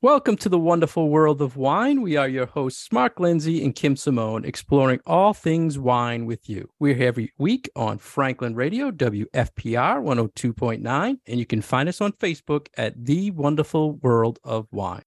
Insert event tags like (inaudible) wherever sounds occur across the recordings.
Welcome to the wonderful world of wine. We are your hosts, Mark Lindsay and Kim Simone, exploring all things wine with you. We're here every week on Franklin Radio, WFPR 102.9, and you can find us on Facebook at The Wonderful World of Wine.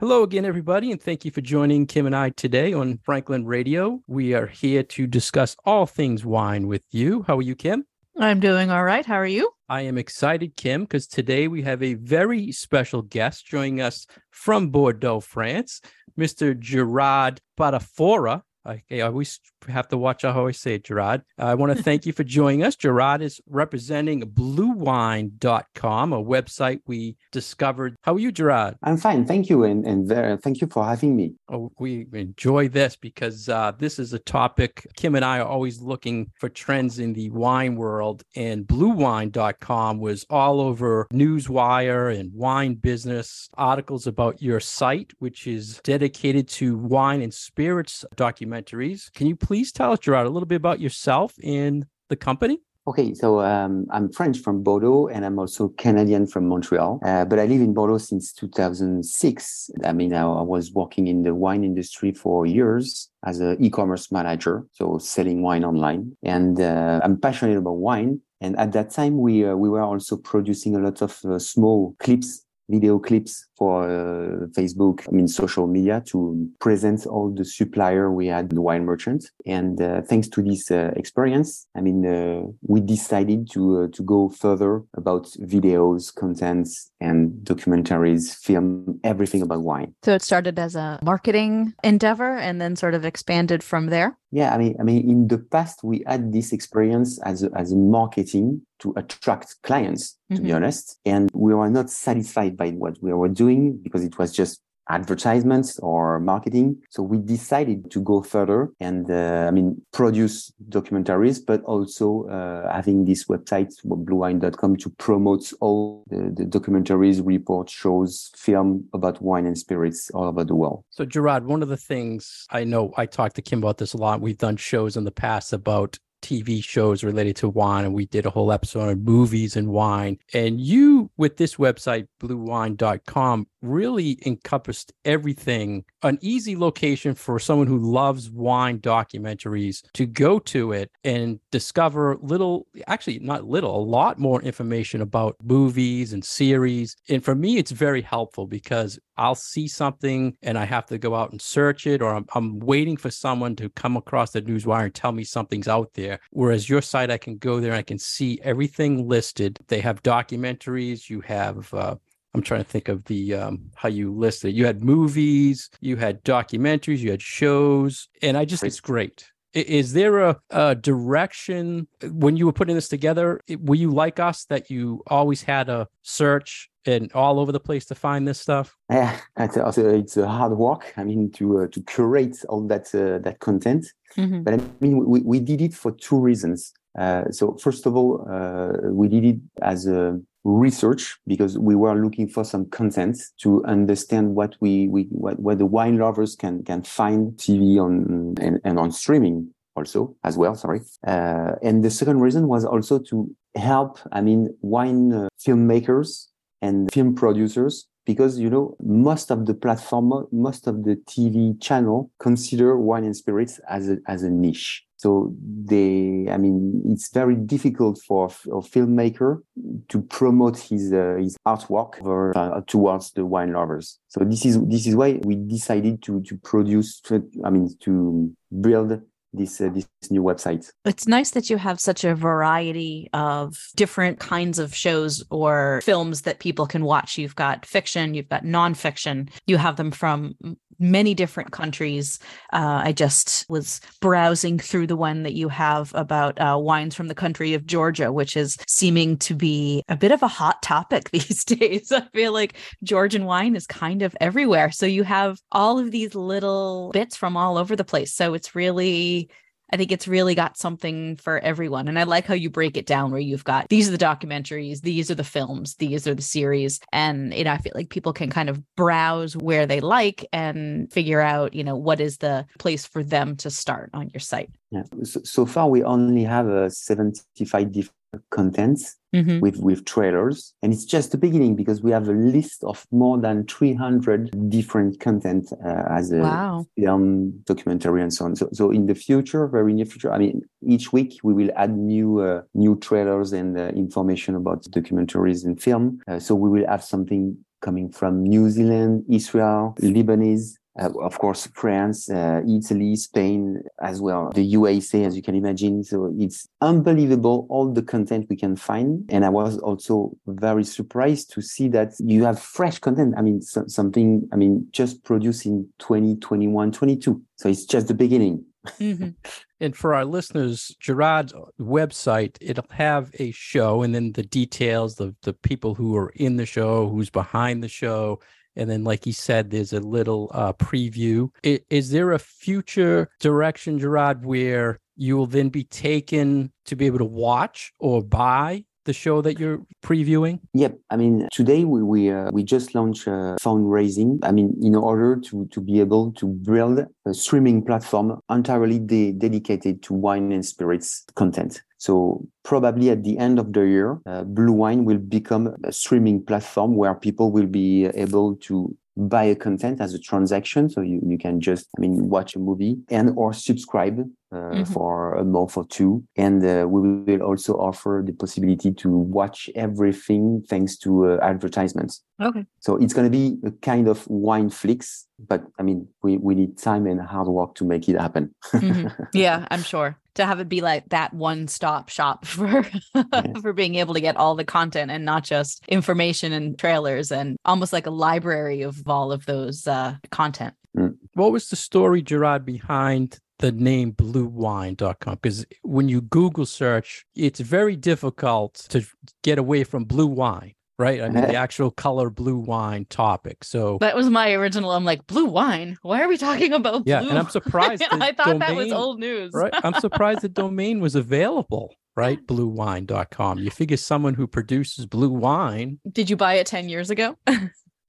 Hello again, everybody, and thank you for joining Kim and I today on Franklin Radio. We are here to discuss all things wine with you. How are you, Kim? I'm doing all right. How are you? I am excited, Kim, because today we have a very special guest joining us from Bordeaux, France, Mr. Gerard Spatafora. I, I always have to watch how I say it, Gerard. I want to (laughs) thank you for joining us. Gerard is representing bluewine.com, a website we discovered. How are you, Gerard? I'm fine. Thank you. And, and very, thank you for having me. Oh, we enjoy this because uh, this is a topic. Kim and I are always looking for trends in the wine world, and bluewine.com was all over Newswire and wine business articles about your site, which is dedicated to wine and spirits documentaries. Can you please tell us, Gerard, a little bit about yourself and the company? Okay, so um, I'm French from Bordeaux and I'm also Canadian from Montreal. Uh, but I live in Bordeaux since 2006. I mean, I, I was working in the wine industry for years as an e-commerce manager, so selling wine online. And uh, I'm passionate about wine. And at that time, we uh, we were also producing a lot of uh, small clips video clips for uh, Facebook, I mean, social media to present all the supplier we had, the wine merchants. And uh, thanks to this uh, experience, I mean, uh, we decided to, uh, to go further about videos, contents and documentaries, film everything about wine. So it started as a marketing endeavor and then sort of expanded from there. Yeah, I mean, I mean, in the past we had this experience as a, as a marketing to attract clients, to mm-hmm. be honest, and we were not satisfied by what we were doing because it was just advertisements or marketing. So we decided to go further and, uh, I mean, produce documentaries, but also uh, having this website, bluewine.com, to promote all the, the, documentaries, reports, shows, film about wine and spirits all over the world. So, Gerard, one of the things I know I talked to Kim about this a lot. We've done shows in the past about TV shows related to wine, and we did a whole episode on movies and wine. And you, with this website, bluewine.com, really encompassed everything an easy location for someone who loves wine documentaries to go to it and discover little actually not little a lot more information about movies and series and for me it's very helpful because I'll see something and I have to go out and search it, or I'm, I'm waiting for someone to come across the newswire and tell me something's out there. Whereas your site, I can go there and I can see everything listed. They have documentaries, you have uh, I'm trying to think of the um, how you listed. You had movies, you had documentaries, you had shows, and I just it's great. Is there a, a direction when you were putting this together? Were you like us that you always had a search and all over the place to find this stuff? Yeah, it's, it's a hard work. I mean, to uh, to curate all that uh, that content. Mm-hmm. But I mean, we, we did it for two reasons. Uh, so first of all, uh, we did it as a research because we were looking for some content to understand what we, we what, what the wine lovers can can find TV on and, and on streaming also as well sorry uh, and the second reason was also to help i mean wine uh, filmmakers and film producers because you know most of the platform most of the tv channel consider wine and spirits as a as a niche so they, I mean, it's very difficult for a filmmaker to promote his uh, his artwork over, uh, towards the wine lovers. So this is this is why we decided to to produce, I mean, to build this uh, this new website. It's nice that you have such a variety of different kinds of shows or films that people can watch. You've got fiction, you've got nonfiction, you have them from many different countries. Uh, I just was browsing through the one that you have about uh, wines from the country of Georgia, which is seeming to be a bit of a hot topic (laughs) these days. I feel like Georgian wine is kind of everywhere. So you have all of these little bits from all over the place. So it's really I think it's really got something for everyone. And I like how you break it down where you've got these are the documentaries, these are the films, these are the series. And, you know, I feel like people can kind of browse where they like and figure out, you know, what is the place for them to start on your site. Yeah. So, so far, we only have uh, 75 different contents mm-hmm. with with trailers and it's just the beginning because we have a list of more than 300 different content uh, as a wow. film documentary and so on so, so in the future very near future i mean each week we will add new uh, new trailers and uh, information about documentaries and film uh, so we will have something coming from new zealand israel lebanese uh, of course, France, uh, Italy, Spain as well, the USA, as you can imagine. So it's unbelievable all the content we can find. And I was also very surprised to see that you have fresh content. I mean, so, something, I mean, just produced in 2021, 22. So it's just the beginning. Mm-hmm. (laughs) and for our listeners, Gerard's website, it'll have a show and then the details, the the people who are in the show, who's behind the show, and then like he said there's a little uh, preview is, is there a future direction gerard where you will then be taken to be able to watch or buy the show that you're previewing? Yep. I mean, today we we, uh, we just launched uh, fundraising. I mean, in order to to be able to build a streaming platform entirely de- dedicated to wine and spirits content. So probably at the end of the year, uh, Blue Wine will become a streaming platform where people will be able to buy a content as a transaction. So you, you can just, I mean, watch a movie and or subscribe uh, mm-hmm. for a month or two. And uh, we will also offer the possibility to watch everything thanks to uh, advertisements. Okay. So it's going to be a kind of wine flicks, but I mean, we, we need time and hard work to make it happen. mm-hmm. (laughs) Yeah, I'm sure to have it be like that one stop shop (laughs) for yeah. for being able to get all the content and not just information and trailers and almost like a library of all of those uh, content. Mm. What was the story, Gerard, behind the name bluewine.com because when you google search it's very difficult to get away from blue wine right? I mean, the (laughs) actual color blue wine topic. So that was my original. I'm like, blue wine? Why are we talking about Yeah, and I'm surprised. (laughs) I thought domain, that was old news. right. I'm surprised the domain was available, right? (laughs) Bluewine.com. You figure someone who produces blue wine. Did you buy it 10 years ago?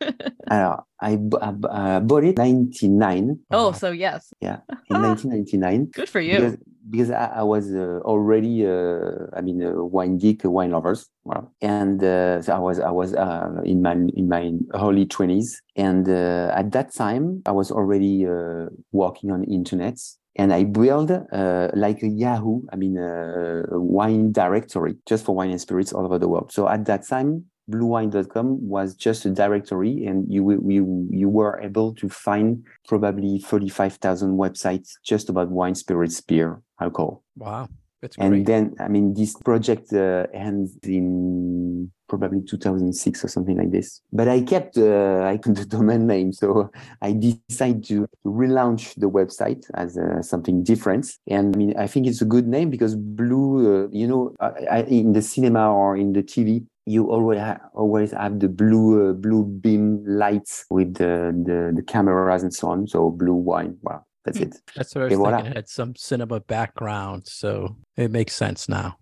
(laughs) uh, I, uh, bought it 99. Oh, so yes. Yeah, (laughs) in 1999. Good for you. Because, because I, I, was uh, already, uh, I mean, a wine geek, a wine lovers. Well, and uh, so I was, I was uh, in my in my early 20s, and at that time I was already working on internet and I built uh, like a Yahoo, I mean, a wine directory just for wine and spirits all over the world. So at that time, bluewine.com was just a directory and you, you, you were able to find probably 35,000 websites just about wine, spirits, beer, alcohol. Wow. That's and great. then, I mean, this project uh, ends in probably 2006 or something like this. But I kept uh, I kept the (laughs) domain name, so I decided to relaunch the website as uh, something different. And I mean, I think it's a good name because blue, uh, you know, I, I, in the cinema or in the TV, you always ha- always have the blue uh, blue beam lights with the, the, the cameras and so on. So blue wine. Wow, that's hmm. it. That's what I was okay, thinking. It had some cinema background, so it makes sense now.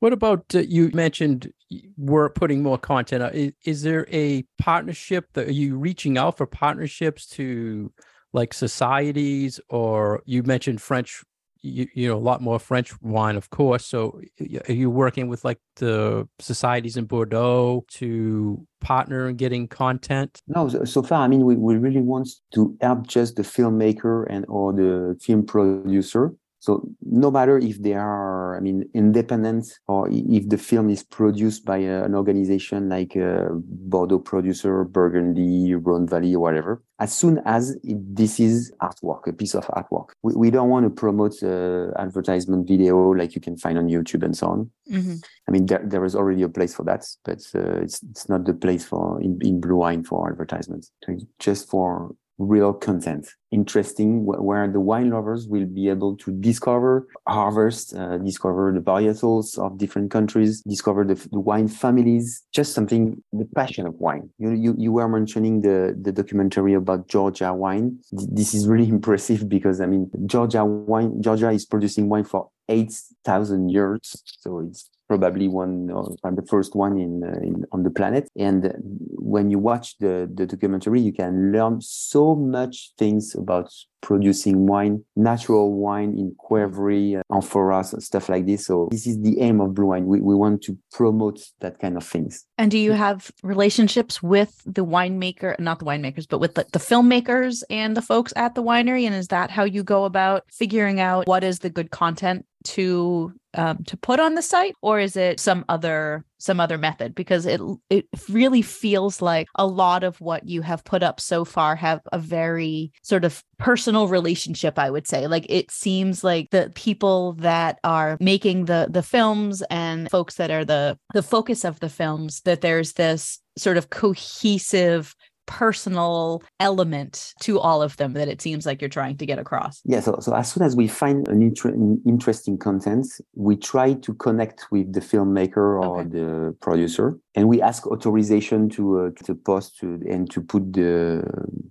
What about uh, you mentioned we're putting more content out? Is, is there a partnership that are you reaching out for partnerships to like societies or you mentioned French you, you know a lot more French wine, of course. So, are you working with like the societies in Bordeaux to partner and getting content? No, so, so, far, I mean, we, we really want to help just the filmmaker and or the film producer so no matter if they are, I mean, independent or if the film is produced by a, an organization like a Bordeaux producer, Burgundy, Rhone Valley, or whatever, as soon as it, this is artwork, a piece of artwork, we, we don't want to promote uh, advertisement video like you can find on YouTube and so on. Mm-hmm. I mean, there, there is already a place for that, but uh, it's it's not the place for in, in Blue Wine for advertisements. Just for real content. Interesting where the wine lovers will be able to discover harvest uh, discover the varietals of different countries discover the, the, wine families just something the passion of wine. You, you you were mentioning the the documentary about georgia wine. This is really (laughs) impressive because i mean georgia wine georgia is producing wine for 8000 years so it's probably one of the first one in, uh, in, on the planet. And when you watch the, the documentary, you can learn so much things about producing wine, natural wine in Qvevri, uh, amphoras, stuff like this. So this is the aim of Blue Wine. We, we want to promote that kind of things. And do you have relationships with the winemaker, not the winemakers, but with the, the filmmakers and the folks at the winery? And is that how you go about figuring out what is the good content to um, to put on the site or is it some other some other method? Because it it really feels like a lot of what you have put up so far have a very sort of personal relationship i would say. Like it seems like the people that are making the the films and folks that are the the focus of the films that there's this sort of cohesive personal element to all of them that it seems like you're trying to get across. Yeah. So, so as soon as we find an, inter- an interesting content, we try to connect with the filmmaker or okay. the producer, and we ask authorization to uh, to post to, and to put the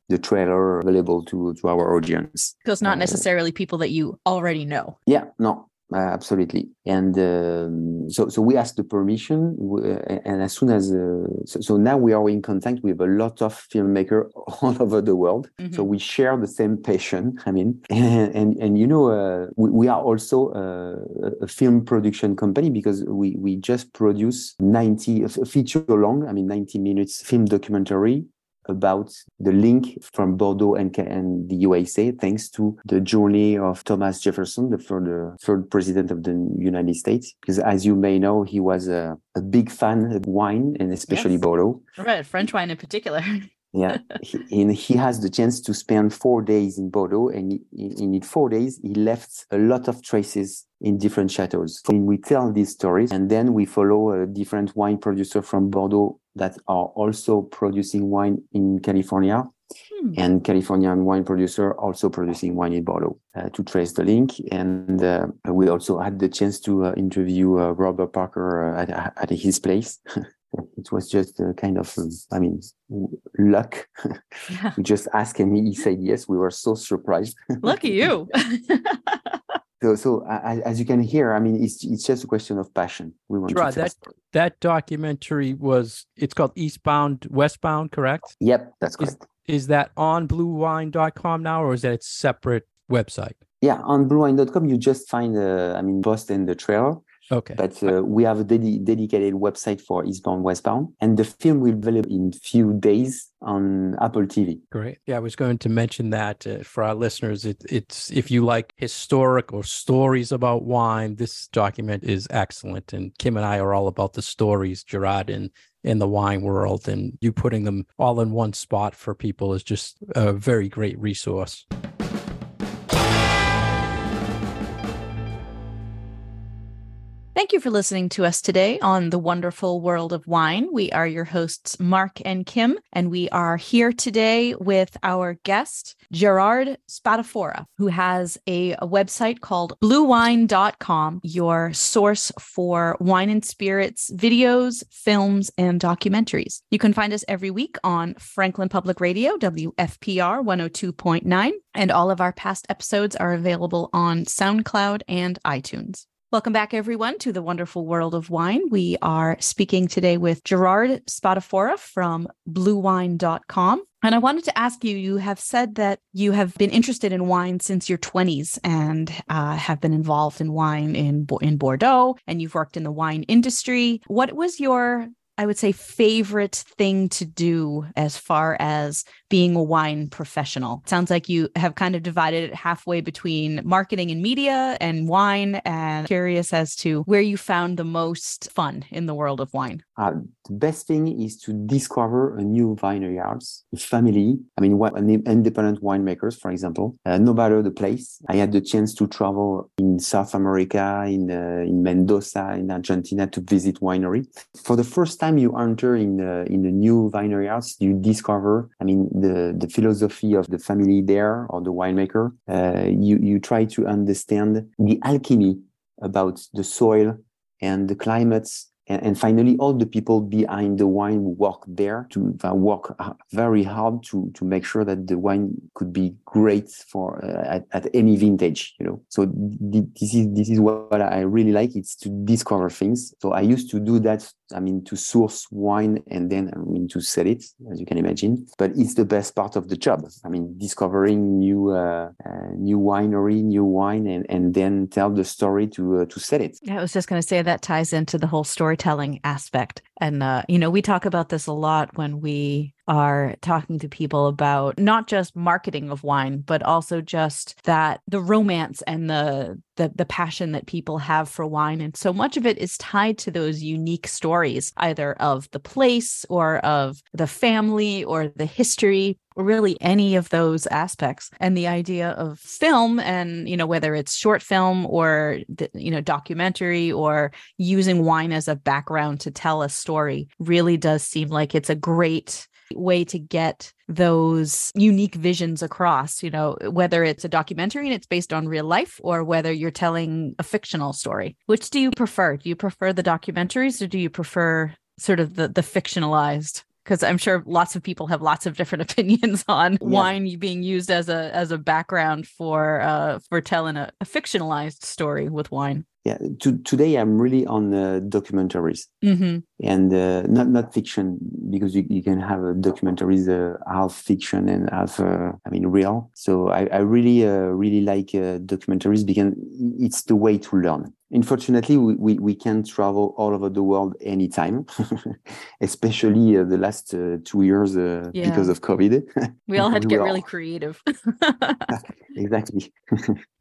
the trailer available to to our audience. So it's not uh, necessarily people that you already know. Yeah. No. Uh, absolutely. And um, so so we asked the permission uh, and as soon as uh, so, so, now we are in contact with a lot of filmmaker (laughs) all over the world. Mm-hmm. so we share the same passion i mean. (laughs) And and, and you know uh, we, we, are also uh, a film production company because we we just produce 90 feature long i mean 90 minutes film documentary about the link from Bordeaux and, and the USA, thanks to the journey of Thomas Jefferson, the third, third president of the United States. Because as you may know, he was a, a big fan of wine and especially yes. Bordeaux. Right, French wine in particular. (laughs) yeah, he, and he has the chance to spend four days in Bordeaux, and in four days he left a lot of traces in different chateaus. So we tell these stories, and then we follow a different wine producer from Bordeaux that are also producing wine in California. Hmm. And Californian wine producer also producing wine in Bordeaux uh, to trace the link. And uh, we also had the chance to uh, interview uh, Robert Parker uh, at, at his place. (laughs) it was just a kind of, um, I mean, luck. Yeah. (laughs) we just asked him, he said yes. We were so surprised. Lucky you. (laughs) So, so uh, as you can hear, I mean, it's it's just a question of passion. We want right, to that that documentary was it's called Eastbound Westbound, correct? Yep, that's correct. Is, is that on bluewine.com now, or is that a separate website? Yeah, on bluewine.com, you just find, uh, I mean, post in the trailer. Okay. But uh, we have a ded- dedicated website for Eastbound Westbound, and the film will be available in few days on Apple TV. Great. Yeah, I was going to mention that uh, for our listeners. It, it's if you like historic or stories about wine, this document is excellent. And Kim and I are all about the stories, Gerard, in in the wine world, and you putting them all in one spot for people is just a very great resource. Thank you for listening to us today on the wonderful world of wine. We are your hosts, Mark and Kim, and we are here today with our guest, Gerard Spatafora, who has a, a website called bluewine.com, your source for wine and spirits videos, films, and documentaries. You can find us every week on Franklin Public Radio, WFPR 102.9, and all of our past episodes are available on SoundCloud and iTunes. Welcome back, everyone, to the wonderful world of wine. We are speaking today with Gerard Spatafora from bluewine.com. And I wanted to ask you you have said that you have been interested in wine since your 20s and uh, have been involved in wine in, in Bordeaux, and you've worked in the wine industry. What was your I would say, favorite thing to do as far as being a wine professional? It sounds like you have kind of divided it halfway between marketing and media and wine, and curious as to where you found the most fun in the world of wine. Uh, the best thing is to discover a new vineyards, family. I mean, what independent winemakers, for example, uh, no matter the place. I had the chance to travel in South America, in uh, in Mendoza, in Argentina, to visit winery for the first time time you enter in the, in the new house, you discover, I mean, the, the philosophy of the family there or the winemaker. Uh, you, you try to understand the alchemy about the soil and the climates and, and, finally all the people behind the wine work there to uh, work very hard to to make sure that the wine could be great for uh, at, at, any vintage you know so this is this is what i really like it's to discover things so i used to do that i mean to source wine and then i mean to sell it as you can imagine. But it's the best part of the job. I mean discovering new uh, uh new winery new wine and and then tell the story to uh, to sell it. Yeah i was just going to say that ties into the whole storytelling aspect. And, uh, you know, we talk about this a lot when we are talking to people about not just marketing of wine, but also just that the romance and the, the the passion that people have for wine. And so much of it is tied to those unique stories, either of the place or of the family or the history or really any of those aspects and the idea of film and you know whether it's short film or you know documentary or using wine as a background to tell a story really does seem like it's a great way to get those unique visions across, you know, whether it's a documentary and it's based on real life or whether you're telling a fictional story. Which do you prefer? Do you prefer the documentaries or do you prefer sort of the the fictionalized? because I'm sure lots of people have lots of different (laughs) opinions on yeah. wine being used as a as a background for uh for telling a, a fictionalized story with wine yeah to, today i'm really on uh, documentaries. Mm-hmm. and uh, not not fiction because you, you can have a documentaries uh, half fiction and half uh, i mean real. So i, I really uh, really like uh, documentaries because it's the way to learn Unfortunately, we, we, we can't travel all over the world anytime, (laughs) especially uh, the last uh, two years uh, yeah. because of COVID. we all had to (laughs) get really creative. (laughs) exactly.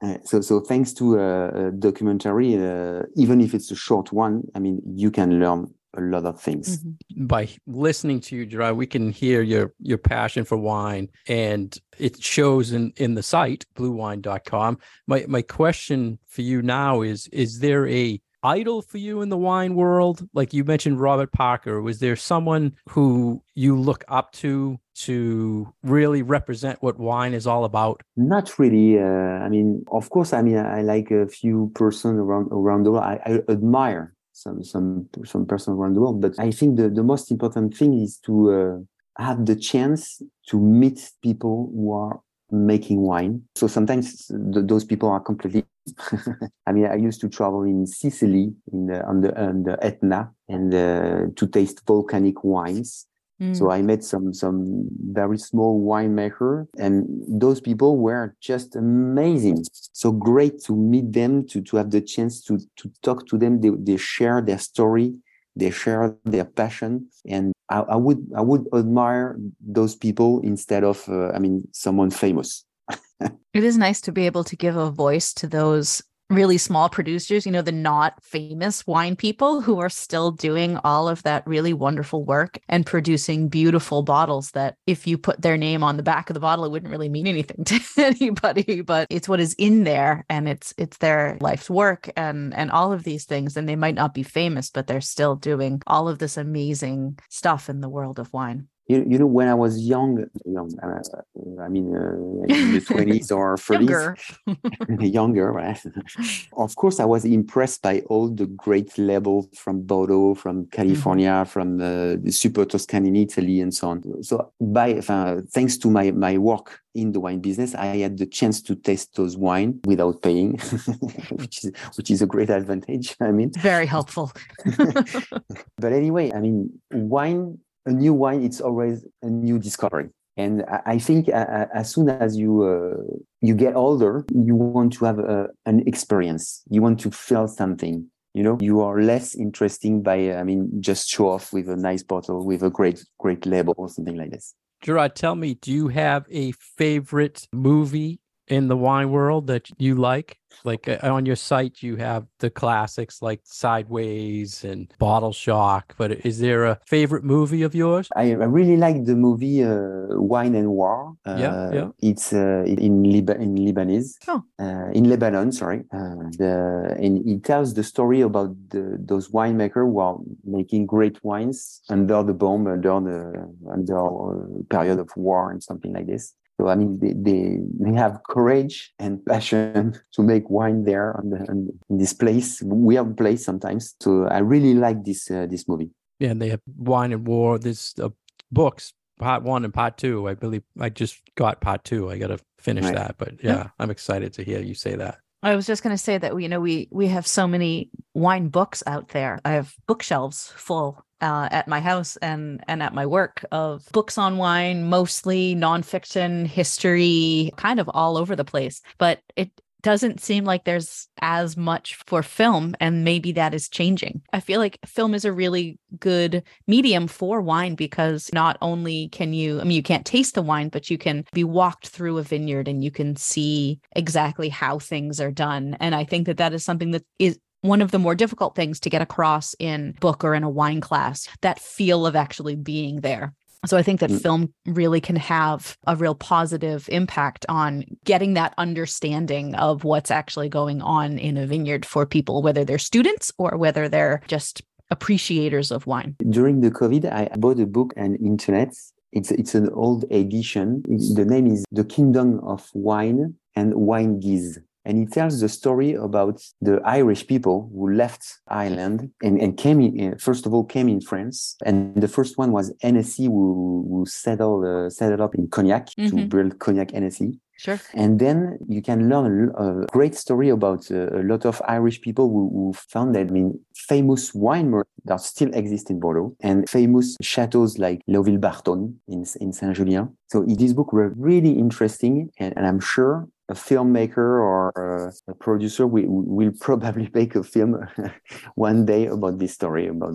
Uh, so, so thanks to a, a documentary, uh, even if it's a short one, I mean, you can learn a lot of things. Mm-hmm. By listening to you, Gerard, we can hear your your passion for wine and it shows in in the site bluewine.com. My my question for you now is is there a idol for you in the wine world? Like you mentioned Robert Parker, was there someone who you look up to to really represent what wine is all about? Not really. Uh, I mean, of course, I mean, I like a few person around around the world. I, I admire some some some person around the world. But I think the, the most important thing is to uh, have the chance to meet people who are making wine. So sometimes the, those people are completely. (laughs) I mean, I used to travel in Sicily in the, on the on the Etna and uh, to taste volcanic wines. So mm. I met some some very small winemaker, and those people were just amazing. So great to meet them, to to have the chance to to talk to them. They they share their story, they share their passion, and I, I would I would admire those people instead of uh, I mean someone famous. (laughs) it is nice to be able to give a voice to those really small producers, you know, the not famous wine people who are still doing all of that really wonderful work and producing beautiful bottles that if you put their name on the back of the bottle, it wouldn't really mean anything (laughs) to anybody, but it's what is in there and it's it's their life's work and and all of these things. And they might not be famous, but they're still doing all of this amazing stuff in the world of wine you, you know when i was young young uh, i mean uh, in the (laughs) 20s or 30s younger, (laughs) younger right. (laughs) Of course i was impressed by all the great labels from bordeaux from mm-hmm. california mm-hmm. from uh, the super toscane in italy and so on. So by uh, thanks to my my work in the wine business i had the chance to taste those wine without paying which is which is a great advantage i mean. Very helpful. But anyway i mean wine a new wine, it's always a new discovery. And I think uh, uh, as soon as you uh, you get older, you want to have a, an experience. You want to feel something. You know, you are less interesting by uh, I mean just show off with a nice bottle with a great great label or something like this. Gerard, tell me, do you have a favorite movie in the wine world that you like? like uh, on your site, you have the classics like Sideways and Bottle Shock. But is there a favorite movie of yours? I, I really like the movie uh, Wine and War. Uh, yeah, yeah. It's uh, in Lib- in Lebanese. Oh. Uh, in Lebanon, sorry. Uh, the, and it tells the story about the, those winemakers who are making great wines under the bomb, under the under a period of war and something like this. So I mean, they, they, they have courage and (laughs) passion to make wine there on, the, on this place. We have a place sometimes. So I really like this uh, this movie. Yeah, and they have wine and war. There's uh, books, part one and part two. I believe I just got part two. I got to finish right. that. But yeah, yeah, I'm excited to hear you say that. I was just going to say that we, you know, we we have so many wine books out there. I have bookshelves full uh, at my house and and at my work of books on wine, mostly nonfiction, history, kind of all over the place. But it doesn't seem like there's as much for film and maybe that is changing. I feel like film is a really good medium for wine because not only can you I mean you can't taste the wine but you can be walked through a vineyard and you can see exactly how things are done and I think that that is something that is one of the more difficult things to get across in book or in a wine class that feel of actually being there so I think that mm. film really can have a real positive impact on getting that understanding of what's actually going on in a vineyard for people, whether they're students or whether they're just appreciators of wine. During the COVID, I bought a book and internet. It's it's an old edition. The name is The Kingdom of Wine and Wine Geese and he tells the story about the Irish people who left Ireland and, and came in, first of all came in France. And the first one was Hennessy who, who settled, uh, settled up in Cognac mm-hmm. to build Cognac Hennessy. Sure. And then you can learn a, a great story about uh, a lot of Irish people who, who found I mean, famous wine that still exist in Bordeaux and famous chateaus like Léoville-Barton in, in Saint-Julien. So this book was really interesting. And, and I'm sure a filmmaker or a, a producer will, will probably (laughs) make a film (laughs) one day about this story about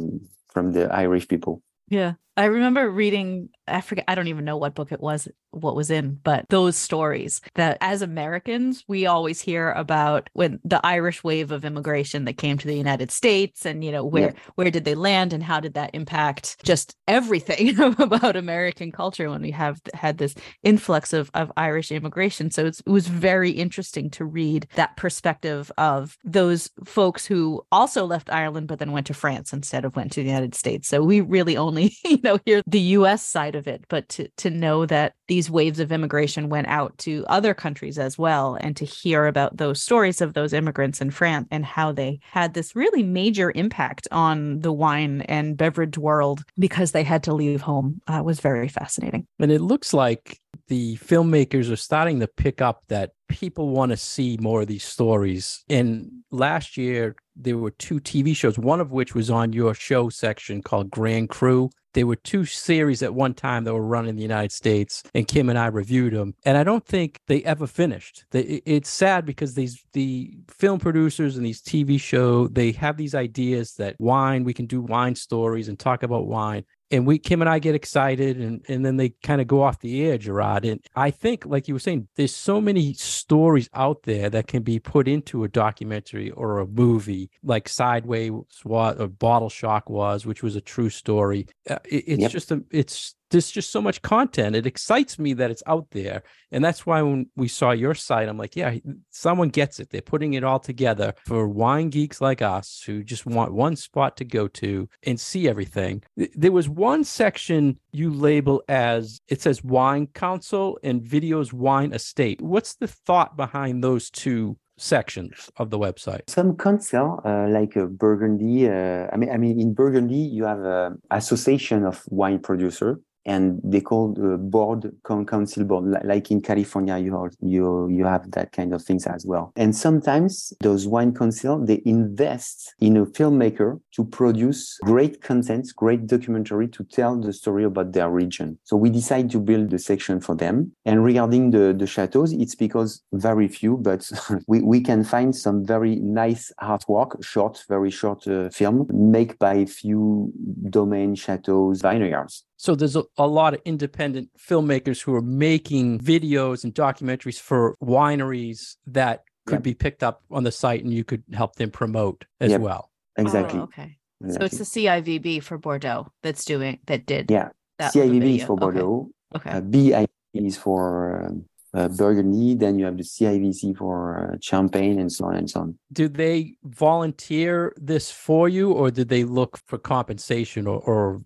from the Irish people. Yeah. I remember reading, I forget, I don't even know what book it was, what was in, but those stories that as Americans, we always hear about when the Irish wave of immigration that came to the United States and, you know, where, yeah. where did they land and how did that impact just everything (laughs) about American culture when we have had this influx of, of Irish immigration. So it was very interesting to read that perspective of those folks who also left Ireland, but then went to France instead of went to the United States. So we really only, (laughs) (laughs) know hear the US side of it, but to to know that these waves of immigration went out to other countries as well and to hear about those stories of those immigrants in France and how they had this really major impact on the wine and beverage world because they had to leave home uh, was very fascinating. And it looks like the filmmakers are starting to pick up that people want to see more of these stories. And last year, there were two TV shows, one of which was on your show section called Grand Cru. There were two series at one time that were run in the United States, and Kim and I reviewed them. And I don't think they ever finished. They, it's sad because these the film producers and these TV show they have these ideas that wine we can do wine stories and talk about wine, and we Kim and I get excited and and then they kind of go off the air, Gerard. And I think, like you were saying, there's so many stories out there that can be put into a documentary or a movie, like Sideways what a Bottle Shock was, which was a true story. Uh, it, it's yep. just a it's there's just so much content. It excites me that it's out there. And that's why when we saw your site, I'm like, yeah, someone gets it. They're putting it all together for wine geeks like us who just want one spot to go to and see everything. There was one section you label as it says wine council and videos wine estate. What's the thought behind those two sections of the website? Some council, uh, like uh, Burgundy. Uh, I mean, I mean, in Burgundy, you have an association of wine producer and they call the board council board like in california you you you have that kind of things as well. And sometimes those wine council they invest in a filmmaker to produce great content great documentary to tell the story about their region. So we decide to build the section for them. And regarding the the chateaus it's because very few but (laughs) we, we can find some very nice artwork short very short uh, film made by few domain chateaus vineyards so there's a, a, lot of independent filmmakers who are making videos and documentaries for wineries that could be picked up on the site and you could help them promote as Yep. well. exactly. Oh, okay. So it's the CIVB for Bordeaux that's doing that did Yeah. that little CIVB is for Bordeaux. Okay. Uh, BIV is for um, uh, Burgundy. Then you have the CIVC for uh, Champagne and so on and so on. Do they volunteer this for you or do they look for compensation or, or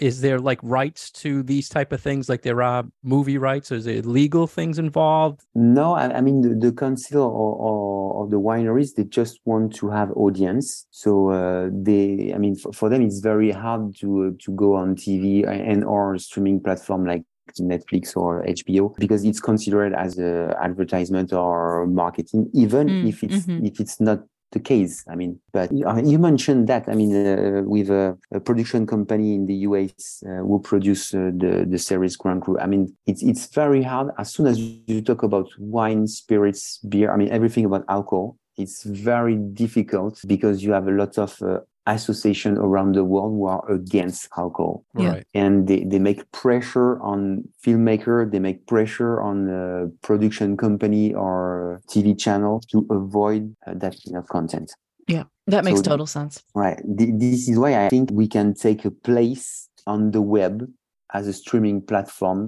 is- there like rights to these type of things like there are movie rights or is there legal things involved? No, I, I mean the, the council or, or, or the wineries they just want to have audience. So uh, they, I mean, for, for them it's very hard to to go on TV and or streaming platform like Netflix or HBO because it's considered as a advertisement or marketing, even Mm, if it's mhm. if it's not the case. I mean, but you- uh, you mentioned that. I mean, uh, with a, a production company in the US uh, who produce uh, the the series Grand Cru. I mean, it's it's very hard. As soon as you talk about wine, spirits, beer, I mean everything about alcohol, it's very difficult because you have a lot of uh, association around the world who are against alcohol Right. and they, they make pressure on filmmaker they make pressure on the production company or tv channel to avoid uh, that kind of content Yeah. That makes So- total sense. right Th- this is why i think we can take a place on the web as a streaming platform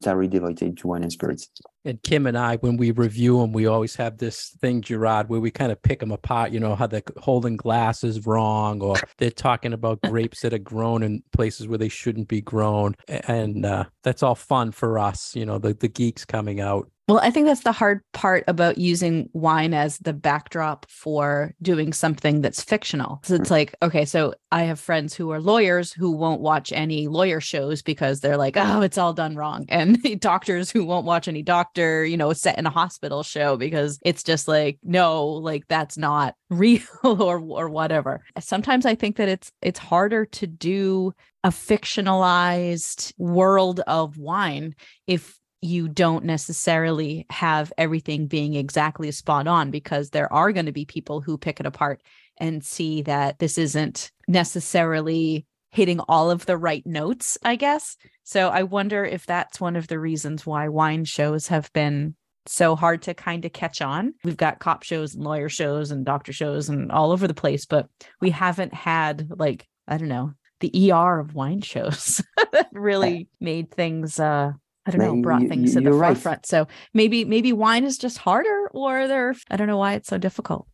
entirely devoted to wine and spirits And Kim and I, when we review them, we always have this thing, Gerard, where we kind of pick them apart. You know, how the holding glass is wrong, or they're talking about (laughs) grapes that are grown in places where they shouldn't be grown. And uh, that's all fun for us, you know, the, the geeks coming out. Well, I think that's the hard part about using wine as the backdrop for doing something that's fictional. So it's like, okay, so I have friends who are lawyers who won't watch any lawyer shows because they're like, oh, it's all done wrong. And (laughs) doctors who won't watch any doctor, you know, set in a hospital show because it's just like, no, like that's not (laughs) real or or whatever. Sometimes I think that it's it's harder to do a fictionalized world of wine if you don't necessarily have everything being exactly spot on because there are going to be people who pick it apart and see that this isn't necessarily hitting all of the right notes, I guess. So I wonder if that's one of the reasons why wine shows have been so hard to kind of catch on. We've got cop shows and lawyer shows and doctor shows and all over the place, but we haven't had like, I don't know, the ER of wine shows (laughs) that really made things uh I don't know, brought you- things to the right. forefront. So maybe maybe wine is just harder or they're I don't know why it's so difficult,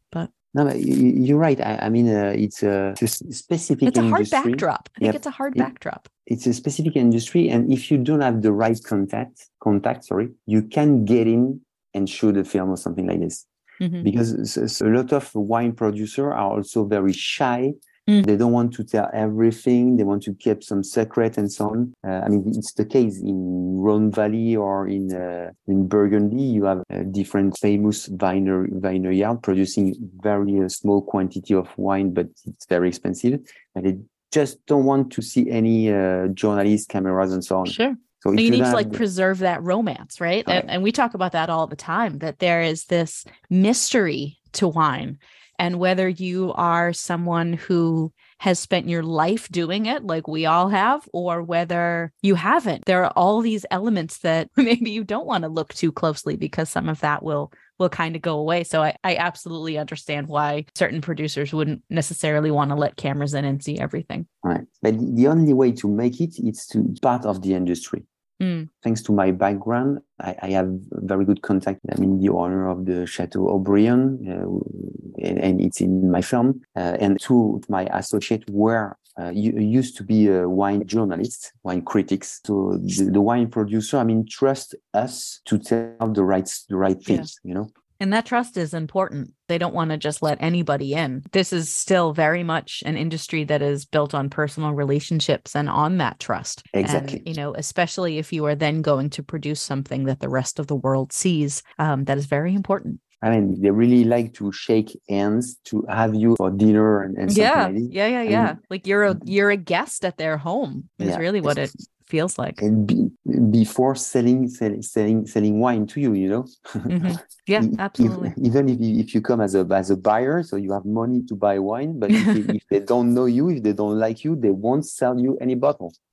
no but you- you- you're right i, I mean uh, it's a, it's a specific it's a hard industry. backdrop. I think it's a hard Yep. backdrop. it's a specific industry and if you don't have the right contact contact sorry you can get in and shoot a film or something like this Mhm. because a lot of wine producers are also very shy Mm. they don't want to tell everything they want to keep some secret and so on uh, i mean it's the case in rhone valley or in uh, in burgundy you have uh, different famous viner vineyard producing very uh, small quantity of wine but it's very expensive and they just don't want to see any uh, journalists cameras and so on Sure. so you need to like preserve that romance, right? Right. And, and we talk about that all the time that there is this mystery to wine. And whether you are someone who has spent your life doing it, like we all have, or whether you haven't, there are all these elements that (laughs) maybe you don't want to look too closely because some of that will will kind of go away. So I, I absolutely understand why certain producers wouldn't necessarily want to let cameras in and see everything. Right. But the- only way to make it is to part of the industry. Mm. Thanks to my background, I, I have very good contact. I'm in the owner of the Chateau Haut-Brion, uh, and, and it's in my film. Uh, and two of my associates were uh, used to be a wine journalists, wine critics. So the, the wine producer, I mean, trust us to tell the right the right Yeah. things. You know. And that trust is important. They don't want to just let anybody in. This is still very much an industry that is built on personal relationships and on that trust. Exactly. And, you know, especially if you are then going to produce something that the rest of the world sees, um, that is very important. I mean, they really like to shake hands to have you for dinner and, and yeah, like yeah, yeah, yeah. like you're a you're a guest at their home is Yeah, really what it feels like. and be, before selling, selling selling selling wine to you you know Mhm. (laughs) Yeah, absolutely. even if you, if you come as a as a buyer so you have money to buy wine but if, they- (laughs) if they don't know you if they don't like you they won't sell you any bottle (laughs)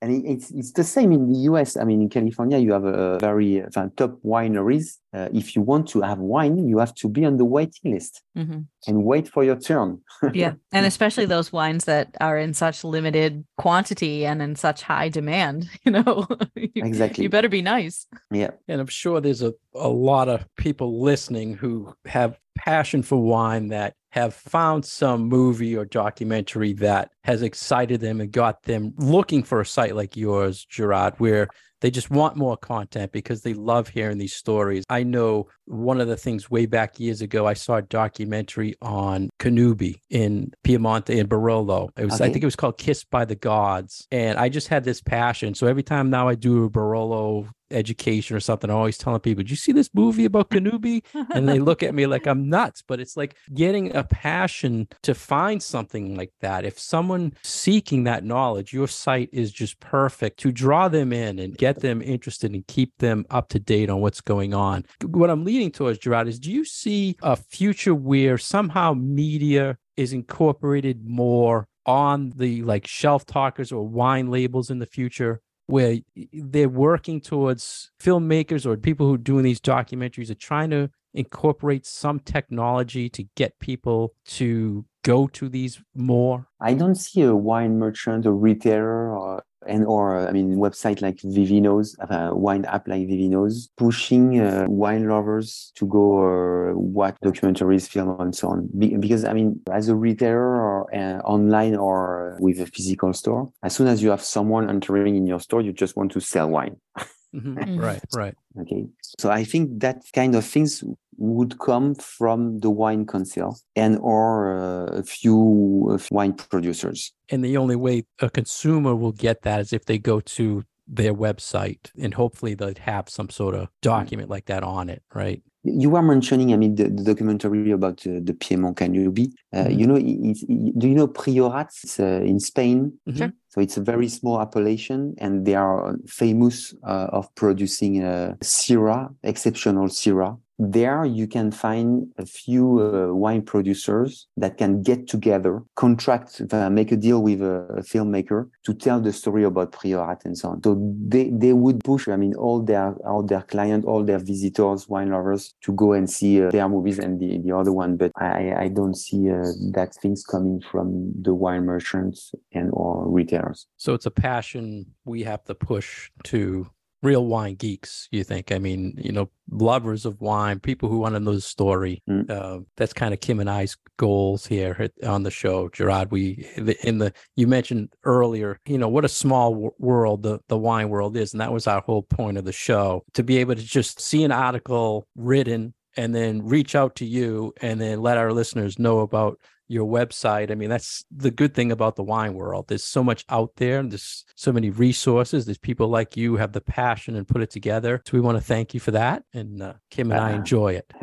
and it's it's the same in the US. I mean, in California, you have a very uh, top wineries. Uh, if you want to have wine, you have to be on the waiting list mm-hmm. and wait for your turn. (laughs) yeah, and especially those wines that are in such limited quantity and in such high demand. (laughs) You know, you, exactly. You better be nice. Yeah, and I'm sure there's a a lot of people listening who have passion for wine that have found some movie or documentary that has excited them and got them looking for a site like yours, Gerard, where they just want more content because they love hearing these stories. I know one of the things way back years ago, I saw a documentary on Cannubi in Piemonte in Barolo. It was, okay. I think it was called Kissed by the Gods. And I just had this passion. So every time now I do a Barolo education or something, I'm always telling people, "Did you see this movie about (laughs) Cannubi?" and they look at me like I'm nuts. But it's like getting a passion to find something like that. If someone seeking that knowledge, your site is just perfect to draw them in and get them interested and keep them up to date on what's going on. What I'm leading towards, Gerard, is do you see a future where somehow media is incorporated more on the like shelf talkers or wine labels in the future where they're working towards filmmakers or people who are doing these documentaries are trying to incorporate some technology to get people to go to these more? I don't see a wine merchant or retailer or and or I mean website like Vivino's, a wine app like Vivino's, pushing uh, wine lovers to go uh, watch documentaries, film, and so on. Be- because I mean, as a retailer or uh, online or with a physical store, as soon as you have someone entering in your store, you just want to sell wine. (laughs) mm-hmm. (laughs) mm-hmm. Right, right. Okay. So I think that kind of things would come from the wine council and or uh, a few wine producers. And the only way a consumer will get that is if they go to their website and hopefully they'd have some sort of document like that on it, right? You were mentioning, I mean, the, the documentary about uh, the Piedmont Cannubi. Uh, mm-hmm. You know, it, it, do you know Priorat? It's uh, in Spain. Mm-hmm. So it's a very small appellation, and they are famous uh, of producing uh, Syrah, exceptional Syrah there you can find a few uh, wine producers that can get together, contract, uh, make a deal with a, a, filmmaker to tell the story about Priorat and so on. So they, they would push, I mean, all their all their clients, all their visitors, wine lovers to go and see uh, their movies and the, the other one. But I, I don't see uh, that things coming from the wine merchants and or retailers. So it's a passion we have to push to real wine geeks you think? I mean you know lovers of wine people who want to know the story. Mm. uh, that's kind of kim and i's goals here on the show. Gerard we in the you mentioned earlier you know what a small w- world the, the wine world is and that was our whole point of the show. To be able to just see an article written and then reach out to you and then let our listeners know about your website. I mean, that's the good thing about the wine world. There's so much out there. There's so many resources. There's people like you have the passion and put it together. So we want to thank you for that. And uh, Kim and uh, I enjoy it. (laughs)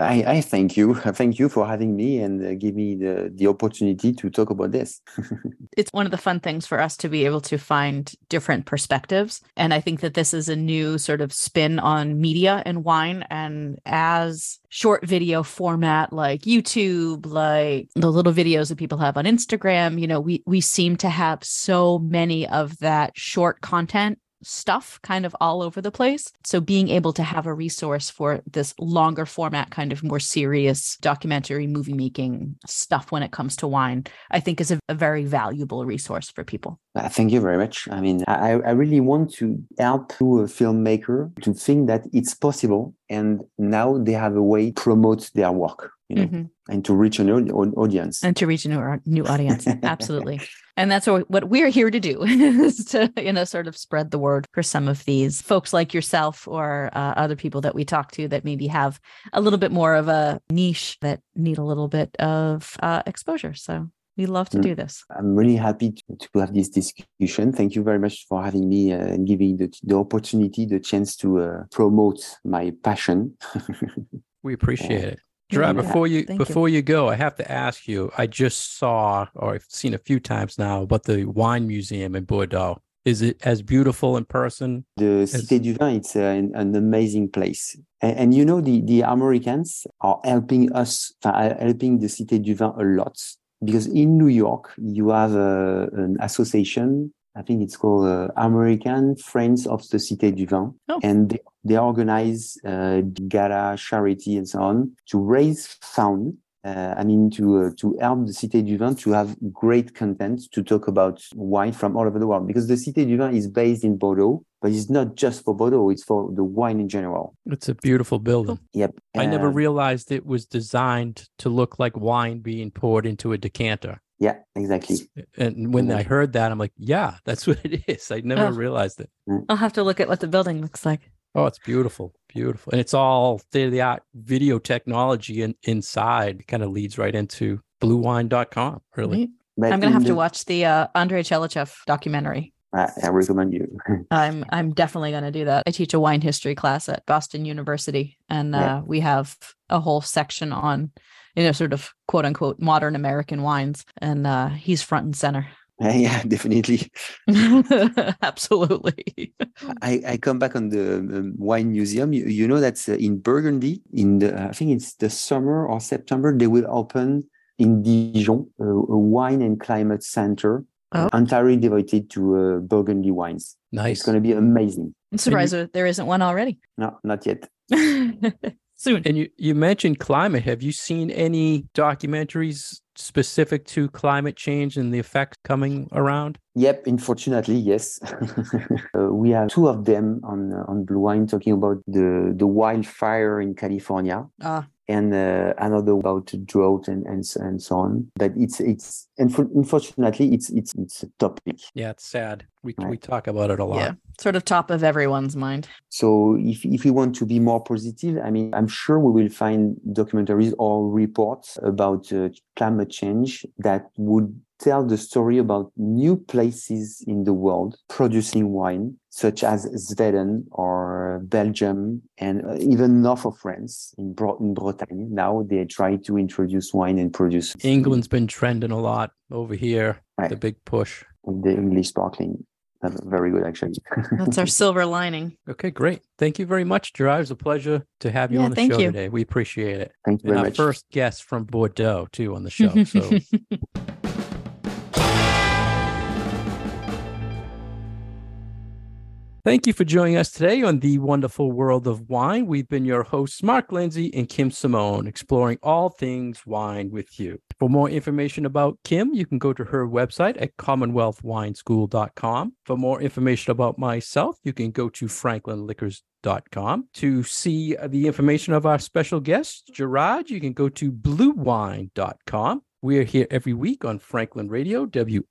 I, I thank you. (laughs) Thank you for having me and uh, give me the, the opportunity to talk about this. (laughs) it's one of the fun things for us to be able to find different perspectives. And I think that this is a new sort of spin on media and wine. And as short video format like YouTube, like the little videos that people have on Instagram, you know, we we seem to have so many of that short content stuff kind of all over the place. So being able to have a resource for this longer format, kind of more serious documentary movie making stuff when it comes to wine, I think is a, a very valuable resource for people. Uh, thank you very much. I mean, I, I really want to help a filmmaker to think that it's possible and now they have a way to promote their work you know, mm-hmm. and to reach a new audience and to reach a new, new audience (laughs) absolutely and that's what we're here to do (laughs) is to you know sort of spread the word for some of these folks like yourself or uh, other people that we talk to that maybe have a little bit more of a niche that need a little bit of uh, exposure so we love to mm. do this. I'm really happy to, to, have this discussion. Thank you very much for having me uh, and giving the, the opportunity, the chance to uh, promote my passion. (laughs) we appreciate it. Gerard, before you Thank before you. you. go, I have to ask you. I just saw, or I've seen a few times now, but the wine museum in Bordeaux. Is it as beautiful in person? The as... Cité du Vin, it's an, an amazing place. And, and, you know, the, the Americans are helping us, uh, helping the Cité du Vin a lot. Because in New York, you have a, uh, an association I think it's called uh, American Friends of the Cité du Vin. Oh. And they, they organize uh, gala, charity, and so on to raise funds uh, I mean, to uh, to help the Cité du Vin to have great content to talk about wine from all over the world because the Cité du Vin is based in Bordeaux, but it's not just for Bordeaux; it's for the wine in general. It's a beautiful building. Yep. I uh, never realized it was designed to look like wine being poured into a decanter. Yeah, exactly. And when I heard that, I'm like, yeah, that's (laughs) what it is. I never oh. realized it. Mm. I'll have to look at what the building looks like. Oh, it's beautiful, beautiful, and it's all state of the art video technology and in, inside. It kind of leads right into bluewine.com. Really, I'm gonna have to watch the uh, André Tchelistcheff documentary. I, I recommend you. (laughs) I'm I'm definitely gonna do that. I teach a wine history class at Boston University, and uh, yeah. we have a whole section on you know sort of quote unquote modern American wines, and uh, he's front and center. (laughs) yeah, definitely. (laughs) Absolutely. I, I come back on the um, wine museum. You, you know that's uh, in Burgundy. In the I think it's the summer or September they will open in Dijon uh, a wine and climate center oh. entirely devoted to uh, Burgundy wines. Nice. It's going to be amazing. I'm surprised you, there isn't one already. No, not yet. (laughs) Soon. And you, you mentioned climate. Have you seen any documentaries specific to climate change and the effects coming around? Yep, unfortunately, yes. (laughs) uh, we have two of them on uh, on Blue Wine talking about the the wildfire in California. Ah. And uh, another about drought and, and and so on. But it's it's and unfortunately it's it's it's a topic. Yeah, it's sad. We right. we talk about it a lot. Yeah, sort of top of everyone's mind. So if if we want to be more positive, I mean, I'm sure we will find documentaries or reports about uh, climate change that would tell the story about new places in the world producing wine, such as Sweden or Belgium, and uh, even north of France in, Bro- in Bretagne. Now they try to introduce wine and produce. England's been trending a lot over here. Right. The big push. The English sparkling. That's very good, actually. That's our (laughs) silver lining. Okay, great. Thank you very much, Gerard. It was a pleasure to have you yeah, on the show you. today. We appreciate it. Thank you and very our much. first guest from Bordeaux, too, on the (laughs) show. So. (laughs) Thank you for joining us today on the wonderful world of wine. We've been your hosts, Mark Lindsay and Kim Simone, exploring all things wine with you. For more information about Kim, you can go to her website at commonwealthwineschool.com. For more information about myself, you can go to franklinliquors.com. To see the information of our special guest, Gerard, you can go to bluewine.com. We are here every week on Franklin Radio, WFPR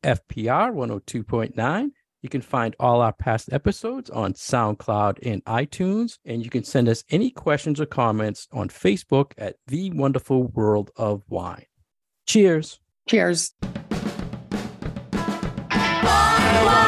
102.9. You can find all our past episodes on SoundCloud and iTunes, and you can send us any questions or comments on Facebook at The Wonderful World of Wine. Cheers. Cheers. Bye.